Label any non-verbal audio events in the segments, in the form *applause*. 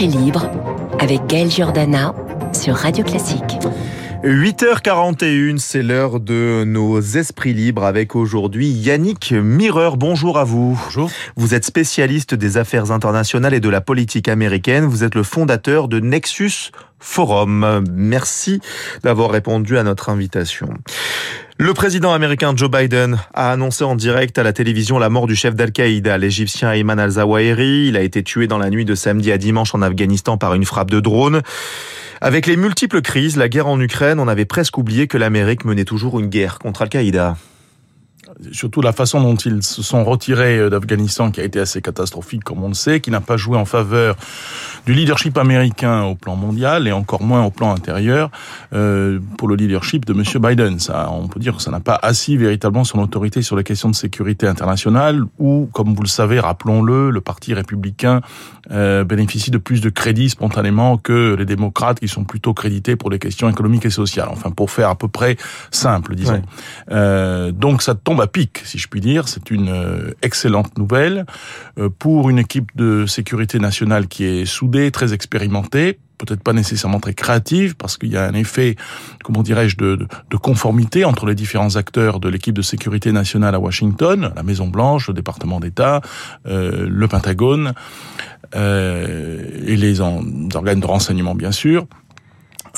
Esprit libre avec Gaël Giordana sur Radio Classique. 8h41, c'est l'heure de nos esprits libres avec aujourd'hui Yannick Mireur. Bonjour à vous. Bonjour. Vous êtes spécialiste des affaires internationales et de la politique américaine. Vous êtes le fondateur de Nexus Forum. Merci d'avoir répondu à notre invitation. Le président américain Joe Biden a annoncé en direct à la télévision la mort du chef d'Al-Qaïda, l'Égyptien Ayman al-Zawahiri. Il a été tué dans la nuit de samedi à dimanche en Afghanistan par une frappe de drone. Avec les multiples crises, la guerre en Ukraine, on avait presque oublié que l'Amérique menait toujours une guerre contre Al-Qaïda surtout la façon dont ils se sont retirés euh, d'Afghanistan, qui a été assez catastrophique, comme on le sait, qui n'a pas joué en faveur du leadership américain au plan mondial et encore moins au plan intérieur euh, pour le leadership de Monsieur Biden. Ça, on peut dire que ça n'a pas assis véritablement son autorité sur les questions de sécurité internationale, où, comme vous le savez, rappelons-le, le Parti républicain euh, bénéficie de plus de crédit spontanément que les démocrates, qui sont plutôt crédités pour les questions économiques et sociales. Enfin, pour faire à peu près simple, disons. Euh, donc, ça tombe à pic, si je puis dire. C'est une euh, excellente nouvelle euh, pour une équipe de sécurité nationale qui est soudée, très expérimentée, peut-être pas nécessairement très créative, parce qu'il y a un effet, comment dirais-je, de, de, conformité entre les différents acteurs de l'équipe de sécurité nationale à Washington, la Maison Blanche, le département d'État, euh, le Pentagone euh, et les organes de renseignement, bien sûr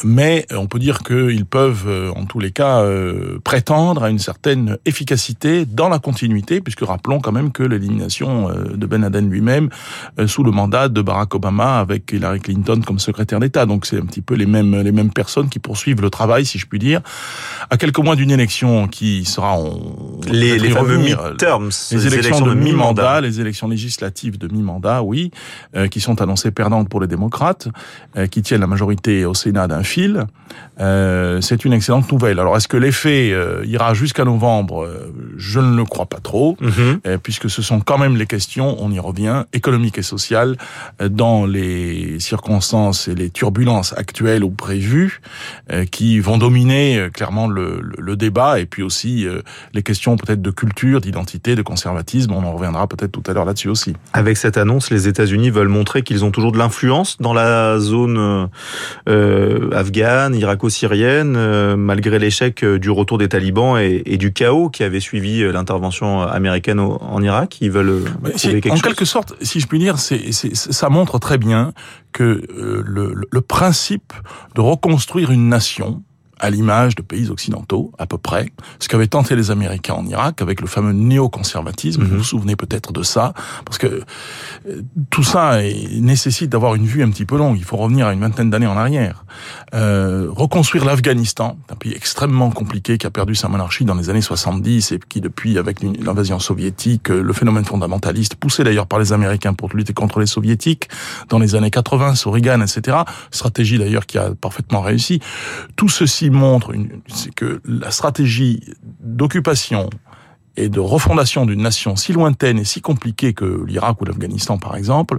mais on peut dire qu'ils peuvent, euh, en tous les cas, euh, prétendre à une certaine efficacité dans la continuité, puisque rappelons quand même que l'élimination euh, de Ben Laden lui-même sous le mandat de Barack Obama avec Hillary Clinton comme secrétaire d'État. Donc c'est un petit peu les mêmes les mêmes personnes qui poursuivent le travail, si je puis dire, à quelques mois d'une élection qui sera en les, les fameux midterms, les, élections, de mi-mandat, les élections législatives de mi-mandat, oui, qui sont annoncées perdantes pour les démocrates, qui tiennent la majorité au Sénat d'un fil, euh, c'est une excellente nouvelle. Alors, est-ce que l'effet euh, ira jusqu'à novembre euh, Je ne le crois pas trop, mhm. puisque ce sont quand même les questions, on y revient, économiques et sociales, dans les circonstances et les turbulences actuelles ou prévues, qui vont dominer clairement le, le, débat, et puis aussi les questions peut-être de culture, d'identité, de conservatisme. On en reviendra peut-être tout à l'heure là-dessus aussi. Avec cette annonce, les États-Unis veulent montrer qu'ils ont toujours de l'influence dans la zone afghane, irako-syrienne, euh, malgré l'échec euh, du retour des talibans et, du chaos qui avait suivi euh, l'intervention américaine en Irak. Ils veulent quelque En quelque sorte, si je puis dire, c'est, ça montre très bien que le, le principe de reconstruire une nation, à l'image de pays occidentaux, à peu près, ce qu'avaient tenté les Américains en Irak avec le fameux néoconservatisme. Vous vous souvenez peut-être de ça, parce que euh, tout ça nécessite d'avoir une vue un petit peu longue. Il faut revenir à une vingtaine d'années en arrière. Euh, reconstruire l'Afghanistan, un pays extrêmement compliqué qui a perdu sa monarchie dans les années 70 et qui depuis, avec l'invasion soviétique, euh, le phénomène fondamentaliste, poussé d'ailleurs par les Américains pour lutter contre les soviétiques dans les années 80, sous etc. Stratégie d'ailleurs qui a parfaitement réussi. Tout ceci montre, c'est que la stratégie d'occupation et de refondation d'une nation si lointaine et si compliquée que l'Irak ou l'Afghanistan, par exemple,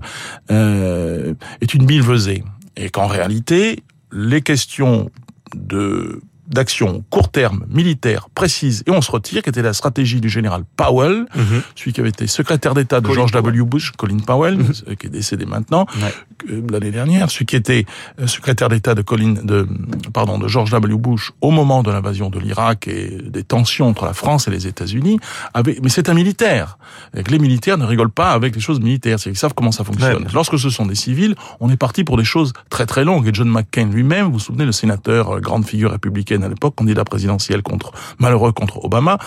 euh, est une billevesée. Et qu'en réalité, les questions de d'action court terme militaire précise et on se retire, qui était la stratégie du général Powell, mhm. celui qui avait été secrétaire d'État de George W. Bush, Colin Powell, mhm. qui est décédé maintenant, l'année dernière, celui qui était euh, secrétaire d'État de Colin, de, pardon, de George W. Bush au moment de l'invasion de l'Irak et des tensions entre la France et les États-Unis, avait, mais c'est un militaire. Les militaires ne rigolent pas avec les choses militaires, c'est qu'ils savent comment ça fonctionne. Lorsque ce sont des civils, on est parti pour des choses très très longues. Et John McCain lui-même, vous vous souvenez, le sénateur, euh, grande figure républicaine à l'époque, candidat présidentiel contre, malheureux contre Obama,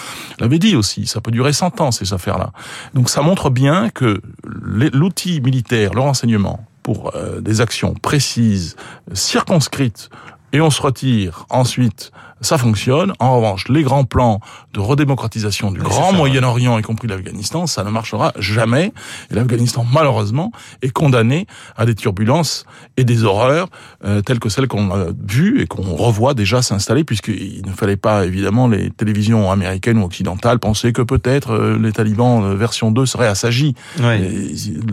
l'avait dit aussi, ça peut durer 100 ans ces affaires-là. Donc ça montre bien que l'outil militaire, le renseignement, pour euh, des actions précises, circonscrites, et on se retire ensuite, ça fonctionne. En revanche, les grands plans de redémocratisation du grand Moyen-Orient, y compris l'Afghanistan, ça ne marchera jamais. Et l'Afghanistan, malheureusement, est condamné à des turbulences et des horreurs euh, telles que celles qu'on a vues et qu'on revoit déjà s'installer, puisqu'il ne fallait pas, évidemment, les télévisions américaines ou occidentales penser que peut-être euh, les talibans version 2 seraient assagis.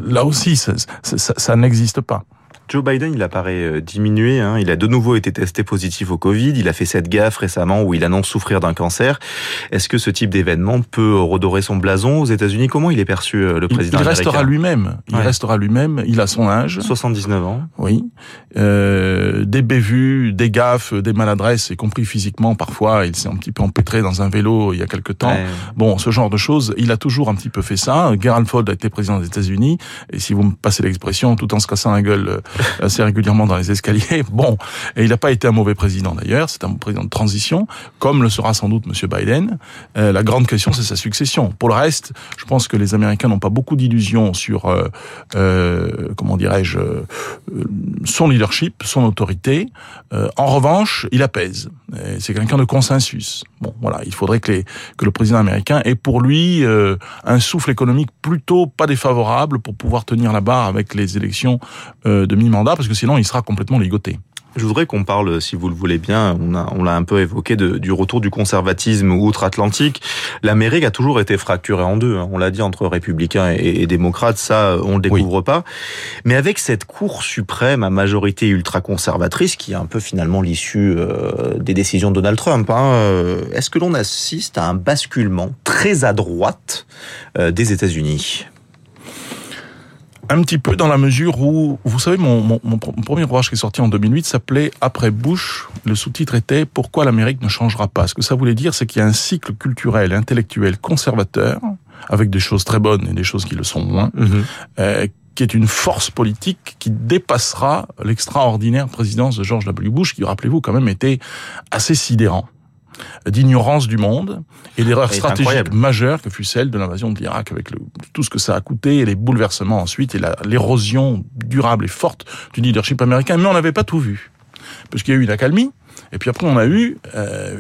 Là aussi, ça, ça, ça n'existe pas. Joe Biden, il apparaît euh, diminué. Hein. Il a de nouveau été testé positif au Covid. Il a fait cette gaffe récemment où il annonce souffrir d'un cancer. Est-ce que ce type d'événement peut redorer son blason aux États-Unis? Comment il est perçu, euh, le président Il, il restera lui-même. Il restera lui-même. Il a son âge. 79 ans. Oui. Euh, des bévues, des gaffes, des maladresses, y compris physiquement. Parfois, il s'est un petit peu empêtré dans un vélo il y a quelque temps. Bon, ce genre de choses, il a toujours un petit peu fait ça. Gerald Ford a été président des États-Unis. Et si vous me passez l'expression, tout en se cassant la gueule euh, *laughs* assez régulièrement dans les escaliers. *laughs* Bon, et il n'a pas été un mauvais président d'ailleurs, c'est un président de transition, comme le sera sans doute Monsieur Biden. Euh, la grande question, c'est sa succession. Pour le reste, je pense que les Américains n'ont pas beaucoup d'illusions sur, euh, euh comment dirais-je, son leadership, son autorité. en revanche, il apaise. C'est quelqu'un de consensus. Bon, voilà, il faudrait que, les, que le président américain ait pour lui un souffle économique plutôt pas défavorable pour pouvoir tenir la barre avec les élections de mi-mandat, parce que sinon il sera complètement ligoté. Je voudrais qu'on parle, si vous le voulez bien, on a, on l'a un peu évoqué, de, du retour du conservatisme outre-Atlantique. L'Amérique a toujours été fracturée en deux. Hein. On l'a dit entre républicains et, démocrates, ça, on le découvre pas. Mais avec cette Cour suprême à majorité ultra-conservatrice, qui est un peu finalement l'issue euh, des décisions de Donald Trump, hein, euh, est-ce que l'on assiste à un basculement très à droite euh, des États-Unis? Un petit peu dans la mesure où, vous savez, mon, mon, mon premier ouvrage qui est sorti en 2008 s'appelait Après Bush. Le sous-titre était Pourquoi l'Amérique ne changera pas? Ce que ça voulait dire, c'est qu'il y a un cycle culturel, intellectuel, conservateur, avec des choses très bonnes et des choses qui le sont moins, mhm. euh, qui est une force politique qui dépassera l'extraordinaire présidence de George W. Bush, qui, rappelez-vous, quand même était assez sidérant d'ignorance du monde et l'erreur stratégique majeure que fut celle de l'invasion de l'Irak avec le, tout ce que ça a coûté et les bouleversements ensuite et l'érosion durable et forte du leadership américain. Mais on n'avait pas tout vu. Parce qu'il y a eu une accalmie, et puis après on a eu euh,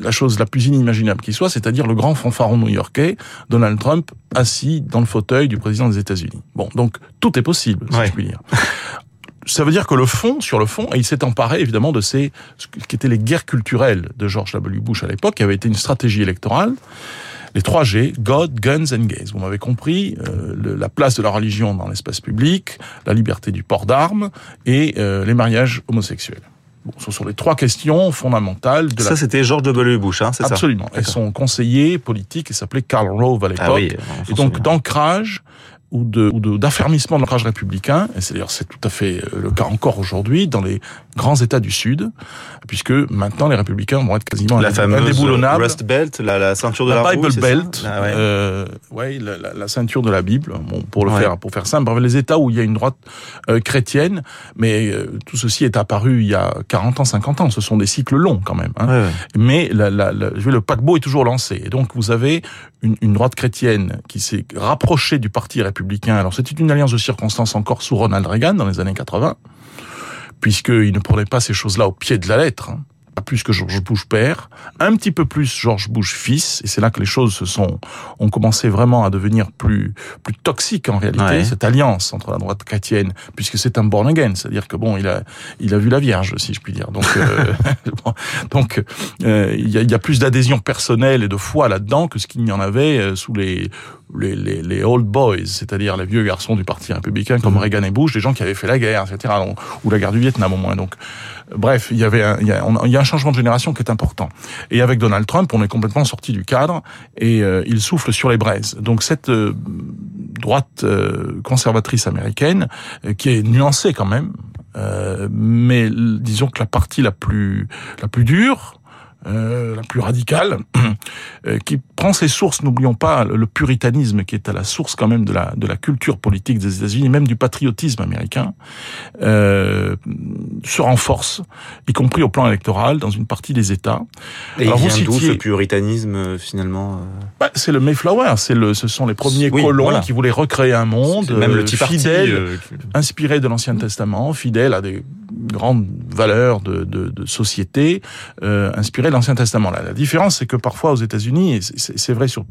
la chose la plus inimaginable qui soit, c'est-à-dire le grand fanfaron new-yorkais, Donald Trump, assis dans le fauteuil du président des États-Unis. Bon, donc tout est possible, si je puis dire ça veut dire que le fond, sur le fond, il s'est emparé évidemment de ces ce qui étaient les guerres culturelles de George W. Bush à l'époque, qui avait été une stratégie électorale. Les 3 G, God, Guns and Gays. Vous m'avez compris, euh, la place de la religion dans l'espace public, la liberté du port d'armes et euh, les mariages homosexuels. Bon, ce sont les trois questions fondamentales de ça, la... c'était George W. Bush, hein, c'est ça Absolument. Et son conseiller politique, il s'appelait Karl Rove à l'époque. Ah oui, et donc, d'ancrage ou de ou d'affermissement de l'ancrage républicain, et c'est d'ailleurs c'est tout à fait euh, le cas encore aujourd'hui dans les grands États du Sud, puisque maintenant les républicains vont être quasiment la fameuse Rust Belt, la, la ceinture de la, la Bible Belt, ah ouais. Euh, ouais la, la, ceinture de la Bible. Bon, pour le faire pour faire simple, les États où il y a une droite euh, chrétienne, mais euh, tout ceci est apparu il y a 40 ans, 50 ans. Ce sont des cycles longs quand même. Hein. Ouais, mais la, la, le paquebot est toujours lancé, et donc vous avez une, droite chrétienne qui s'est rapprochée du parti républicain alors c'était une alliance de circonstances encore sous Ronald Reagan dans les années 80, puisqu'il ne prenait pas ces choses-là au pied de la lettre. Hein pas plus que George Bush père, un petit peu plus George Bush fils, et c'est là que les choses se sont ont commencé vraiment à devenir plus plus toxiques en réalité. Cette alliance entre la droite chrétienne, puisque c'est un born again, c'est-à-dire que bon, il a il a vu la Vierge, si je puis dire. Donc euh, *laughs* donc euh, il y, a, y, a, plus d'adhésion personnelle et de foi là-dedans que ce qu'il y en avait euh, sous les les, les, les old boys, c'est-à-dire les vieux garçons du parti républicain comme mmh. Reagan et Bush, des gens qui avaient fait la guerre, etc., ou la guerre du Vietnam au moins. Donc Bref, il y avait un, il, y a, il y a un changement de génération qui est important. Et avec Donald Trump, on est complètement sorti du cadre et euh, il souffle sur les braises. Donc cette euh, droite euh, conservatrice américaine, qui est nuancée quand même, mais disons que la partie la plus la plus dure, euh, la plus radicale, *clears throat* euh, qui prend ses sources, n'oublions pas le puritanisme qui est à la source quand même de la, de la culture politique des États-Unis, même du patriotisme américain, euh, se renforce, y compris au plan électoral, dans une partie des États. Et Alors, il vient d'où ce puritanisme euh, finalement bah, C'est le Mayflower, c'est le, ce sont les premiers colons qui voulaient recréer un monde même le fidèle, inspiré de l'Ancien Testament, fidèle à des grandes valeurs de, de, de société, euh, inspiré l'Ancien Testament. La différence, c'est que parfois aux États-Unis, c'est vrai sur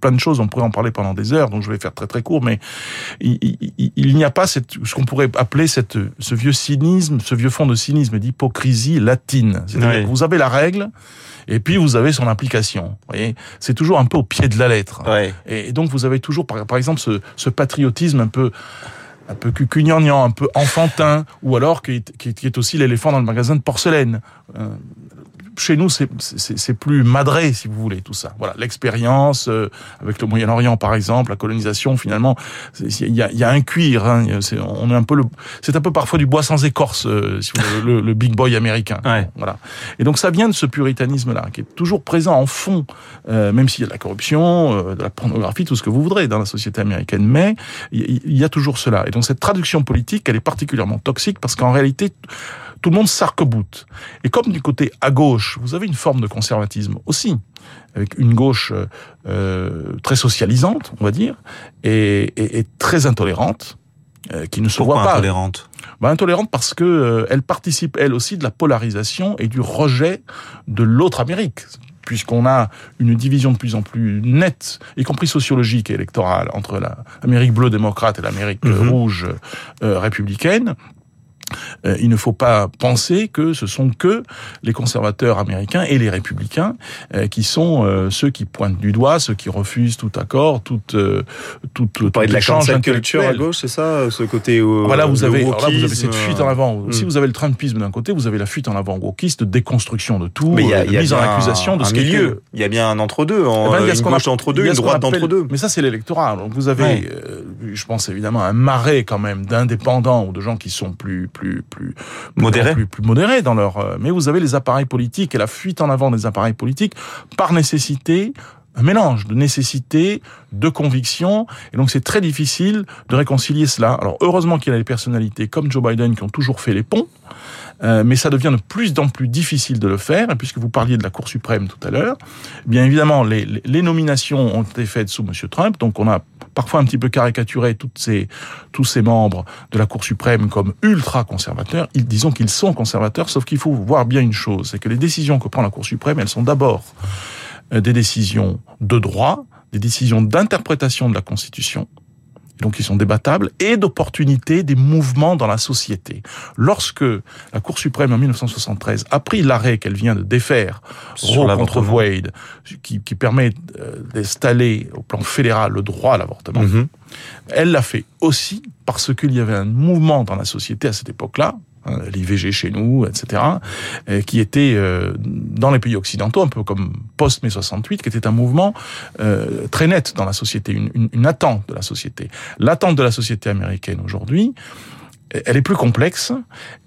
plein de choses, on pourrait en parler pendant des heures, donc je vais faire très très court, mais il, il, n'y a pas cette, ce qu'on pourrait appeler cette, ce vieux cynisme, ce vieux fond de cynisme, d'hypocrisie latine. C'est-à-dire que vous avez la règle, et puis vous avez son voyez, c'est toujours un peu au pied de la lettre. Et donc vous avez toujours, par, par exemple, ce, ce patriotisme un peu un peu un peu enfantin, ou alors qui est, qui est aussi l'éléphant dans le magasin de porcelaine. Chez nous, c'est plus madré, si vous voulez, tout ça. Voilà, l'expérience euh, avec le Moyen-Orient, par exemple, la colonisation, finalement, il y a, y a, un cuir. Hein, c'est on est un peu le, c'est un peu parfois du bois sans écorce, euh, si vous voulez, le, le, big boy américain. Ouais. Voilà. Et donc ça vient de ce puritanisme-là, qui est toujours présent en fond, euh, même s'il y a de la corruption, euh, de la pornographie, tout ce que vous voudrez dans la société américaine, mais il y, y a toujours cela. Et donc cette traduction politique, elle est particulièrement toxique parce qu'en réalité tout le monde s'arc-boute. Et comme du côté à gauche, vous avez une forme de conservatisme aussi, avec une gauche euh, très socialisante, on va dire, et, et, et très intolérante, euh, qui ne se Pourquoi voit pas. intolérante? Bah, intolérante parce que euh, elle participe elle aussi de la polarisation et du rejet de l'autre Amérique puisqu'on a une division de plus en plus nette, y compris sociologique et électorale, entre l'Amérique bleue démocrate et l'Amérique Mhm. mmh. rouge euh, républicaine. Euh, il ne faut pas penser que ce sont que les conservateurs américains et les républicains euh, qui sont euh, ceux qui pointent du doigt, ceux qui refusent tout accord, tout tout Vous parlez de la culture à gauche, c'est ça, ce côté voilà, vous avez, le alors là, vous avez cette fuite en avant. hmm. Si vous avez le Trumpisme d'un côté, vous avez la fuite en avant wokiste, de déconstruction de tout, Mais il y a, il y a mise en accusation de ce qui est milieu. Il y a bien un entre-deux, en- ben, il y a ce une qu'on gauche entre-deux, il y a une droite entre-deux. Mais ça, c'est l'électorat. Donc vous avez, Ouais. je pense évidemment, un marais quand même d'indépendants ou de gens qui sont plus plus plus Modérés. plus, plus modérés dans leur. euh, Mais vous avez les appareils politiques et la fuite en avant des appareils politiques par nécessité. Un mélange de nécessité, de conviction, et donc c'est très difficile de réconcilier cela. Alors heureusement qu'il y a des personnalités comme Joe Biden qui ont toujours fait les ponts, euh, mais ça devient de plus en plus difficile de le faire, et puisque vous parliez de la Cour suprême tout à l'heure, bien évidemment, les, les- les nominations ont été faites sous M. Trump, donc on a parfois un petit peu ces, tous ces membres de la Cour suprême comme ultra-conservateurs. Ils, disons qu'ils sont conservateurs, sauf qu'il faut voir bien une chose, c'est que les décisions que prend la Cour suprême, elles sont d'abord euh, des décisions de droit, des décisions d'interprétation de la Constitution, donc ils sont débattables, et d'opportunité des mouvements dans la société. Lorsque la Cour suprême en 1973 a pris l'arrêt qu'elle vient de défaire, Sur Roe contre. Wade, qui, qui permet euh, d'installer au plan fédéral le droit à l'avortement, Mhm. elle l'a fait aussi parce qu'il y avait un mouvement dans la société à cette époque-là, hein, l'IVG chez nous, etc., qui était euh, dans les pays occidentaux, un peu comme post-mai 68, qui était un mouvement euh, très net dans la société, une, une, une attente de la société. L'attente de la société américaine aujourd'hui, elle est plus complexe,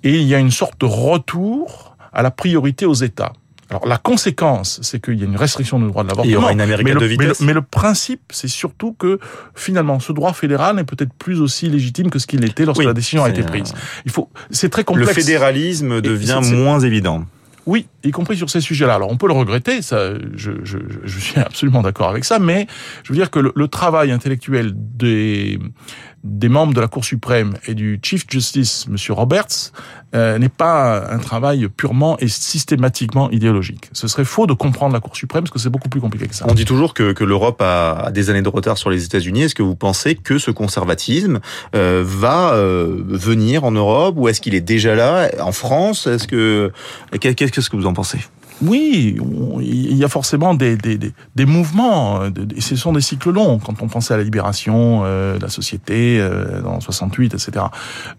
et il y a une sorte de retour à la priorité aux États. Alors la conséquence, c'est qu'il y a une restriction du droit de l'avortement. Il y aura une Amérique mais le, deux mais le- mais le principe, c'est surtout que finalement, ce droit fédéral n'est peut-être plus aussi légitime que ce qu'il était lorsque Oui, la décision a été prise. Il faut, c'est très Le complexe. fédéralisme devient moins évident. Oui, y compris sur ces sujets-là. Alors on peut le regretter, ça, je, je, je suis *laughs* absolument d'accord avec ça, mais je veux dire que le, le travail intellectuel des, des membres de la Cour suprême et du Chief Justice, Monsieur Roberts, euh, n'est pas un travail purement et systématiquement idéologique. Ce serait faux de comprendre la Cour suprême parce que c'est beaucoup plus compliqué que ça. On dit toujours que, que l'Europe a, a des années de retard sur les États-Unis. Est-ce que vous pensez que ce conservatisme euh, va euh, venir en Europe ou est-ce qu'il est déjà là en France? Est-ce que qu'est- qu'est-ce que vous en pensez? Oui, il y a forcément des, des, des, des mouvements, euh, et ce sont des cycles longs. Quand on pensait à la libération euh, de la société euh, dans 68, etc.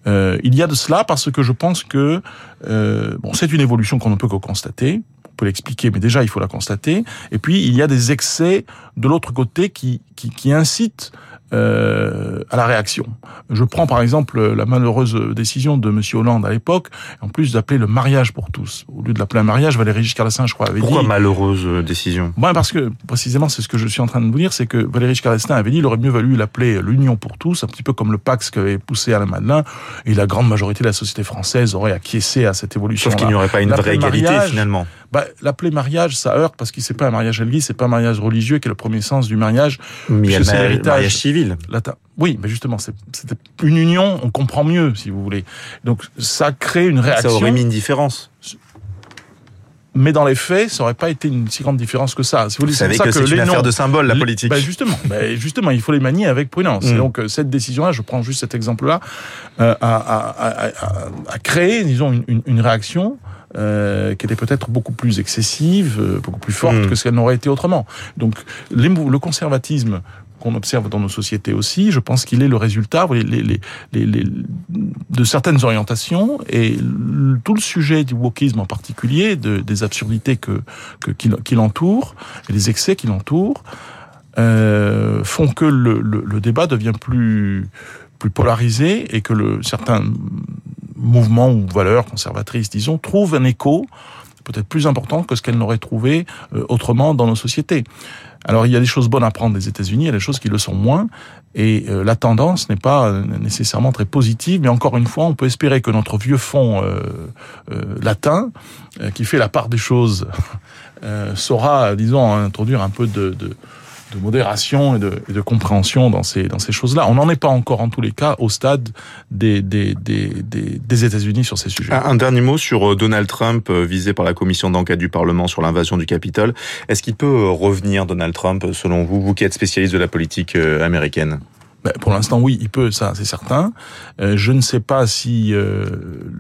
Euh, il y a de cela parce que je pense que euh, bon, c'est une évolution qu'on ne peut que constater. On peut l'expliquer, mais déjà il faut la constater. Et puis il y a des excès de l'autre côté qui, qui, qui incitent euh, à la réaction. Je prends par exemple la malheureuse décision de Monsieur Hollande à l'époque, en plus d'appeler le mariage pour tous. Au lieu de l'appeler un mariage, Valéry Giscard d'Estaing, je crois, avait Pourquoi dit. malheureuse euh, décision? Bon, parce que précisément, c'est ce que je suis en train de vous dire, c'est que Valéry Giscard d'Estaing avait dit, il aurait mieux valu l'appeler l'Union pour tous, un petit peu comme le Pax qu'avait poussé Alain Madelin, et la grande majorité de la société française aurait acquiescé à cette évolution. Sauf qu'il n'y aurait pas une vraie égalité mariage, finalement. Bah, l'appeler mariage, ça heurte parce que c'est pas un mariage à l'église, c'est pas un mariage religieux qui est le premier sens du mariage. Mais il y a le c'est l'héritage. mariage civil. latin. Oui, mais justement, c'est- c'était une union, on comprend mieux, si vous voulez. Donc, ça crée une réaction. Ça aurait mis une différence. Mais dans les faits, ça aurait pas été une si grande différence que ça. Si vous Vous savez que ça c'est une les affaire noms- de symbole, la politique. bah, justement, bah, justement, il faut les manier avec prudence. Mm. Et donc euh, cette décision-là, je prends juste cet exemple-là, euh, a, a, a, a- a créé, disons, une, une, une réaction euh, qui était peut-être beaucoup plus excessive, euh, beaucoup plus forte Mm. que ce qu'elle n'aurait été autrement. Donc les le conservatisme qu'on observe dans nos sociétés aussi. Je pense qu'il est le résultat les, les, les, de certaines orientations et tout le sujet du wokisme en particulier, de, des absurdités que, que qui, l'entourent et les excès qui l'entourent, euh, font que le, le, le, débat devient plus plus polarisé et que le, certains mouvements ou valeurs conservatrices, disons, trouvent un écho peut-être plus important que ce qu'elles n'auraient trouvé euh, autrement dans nos sociétés. Alors il y a des choses bonnes à prendre des États-Unis, il y a des choses qui le sont moins, et euh, la tendance n'est pas euh, nécessairement très positive, mais encore une fois, on peut espérer que notre vieux fond euh, latin, qui fait la part des choses, *laughs* saura, disons, introduire un peu de de modération et de, compréhension dans ces, choses-là. On n'en est pas encore, en tous les cas, au stade des États-Unis sur ces sujets. Un, dernier mot sur euh, Donald Trump, euh, visé par la commission d'enquête du Parlement sur l'invasion du Capitole. Est-ce qu'il peut euh, revenir, Donald Trump, selon vous, vous qui êtes spécialiste de la politique américaine? Ben, pour l'instant, oui, il peut, ça, c'est certain. Euh, je ne sais pas si euh,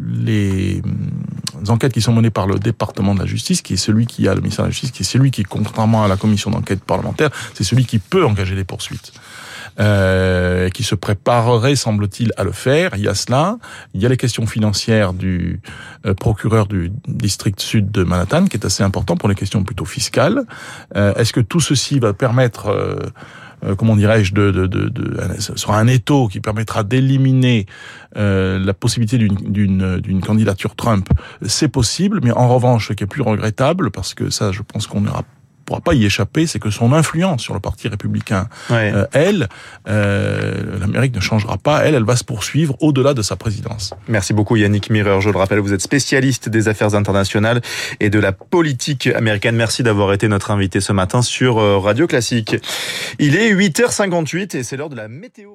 les, mm, enquêtes qui sont menées par le département de la justice, qui est celui qui a le ministère de la justice, qui est celui qui, contrairement à la commission d'enquête parlementaire, c'est celui qui peut engager des poursuites. Euh, qui se préparerait, semble-t-il, à le faire. Il y a cela. Il y a les questions financières du euh, procureur du district sud de Manhattan, qui est assez important pour les questions plutôt fiscales. Est-ce que tout ceci va permettre euh, comment dirais-je, de, de, sera un étau qui permettra d'éliminer euh, la possibilité d'une candidature Trump, c'est possible, mais en revanche, ce qui est plus regrettable, parce que ça, je pense qu'on n'aura pourra pas y échapper, c'est que son influence sur le Parti républicain, euh, elle, euh, l'Amérique ne changera pas, elle, elle va se poursuivre au-delà de sa présidence. Merci beaucoup Yannick Mireur. Je le rappelle, vous êtes spécialiste des affaires internationales et de la politique américaine. Merci d'avoir été notre invité ce matin sur euh, Radio Classique. Il est 8h58 et c'est l'heure de la météo.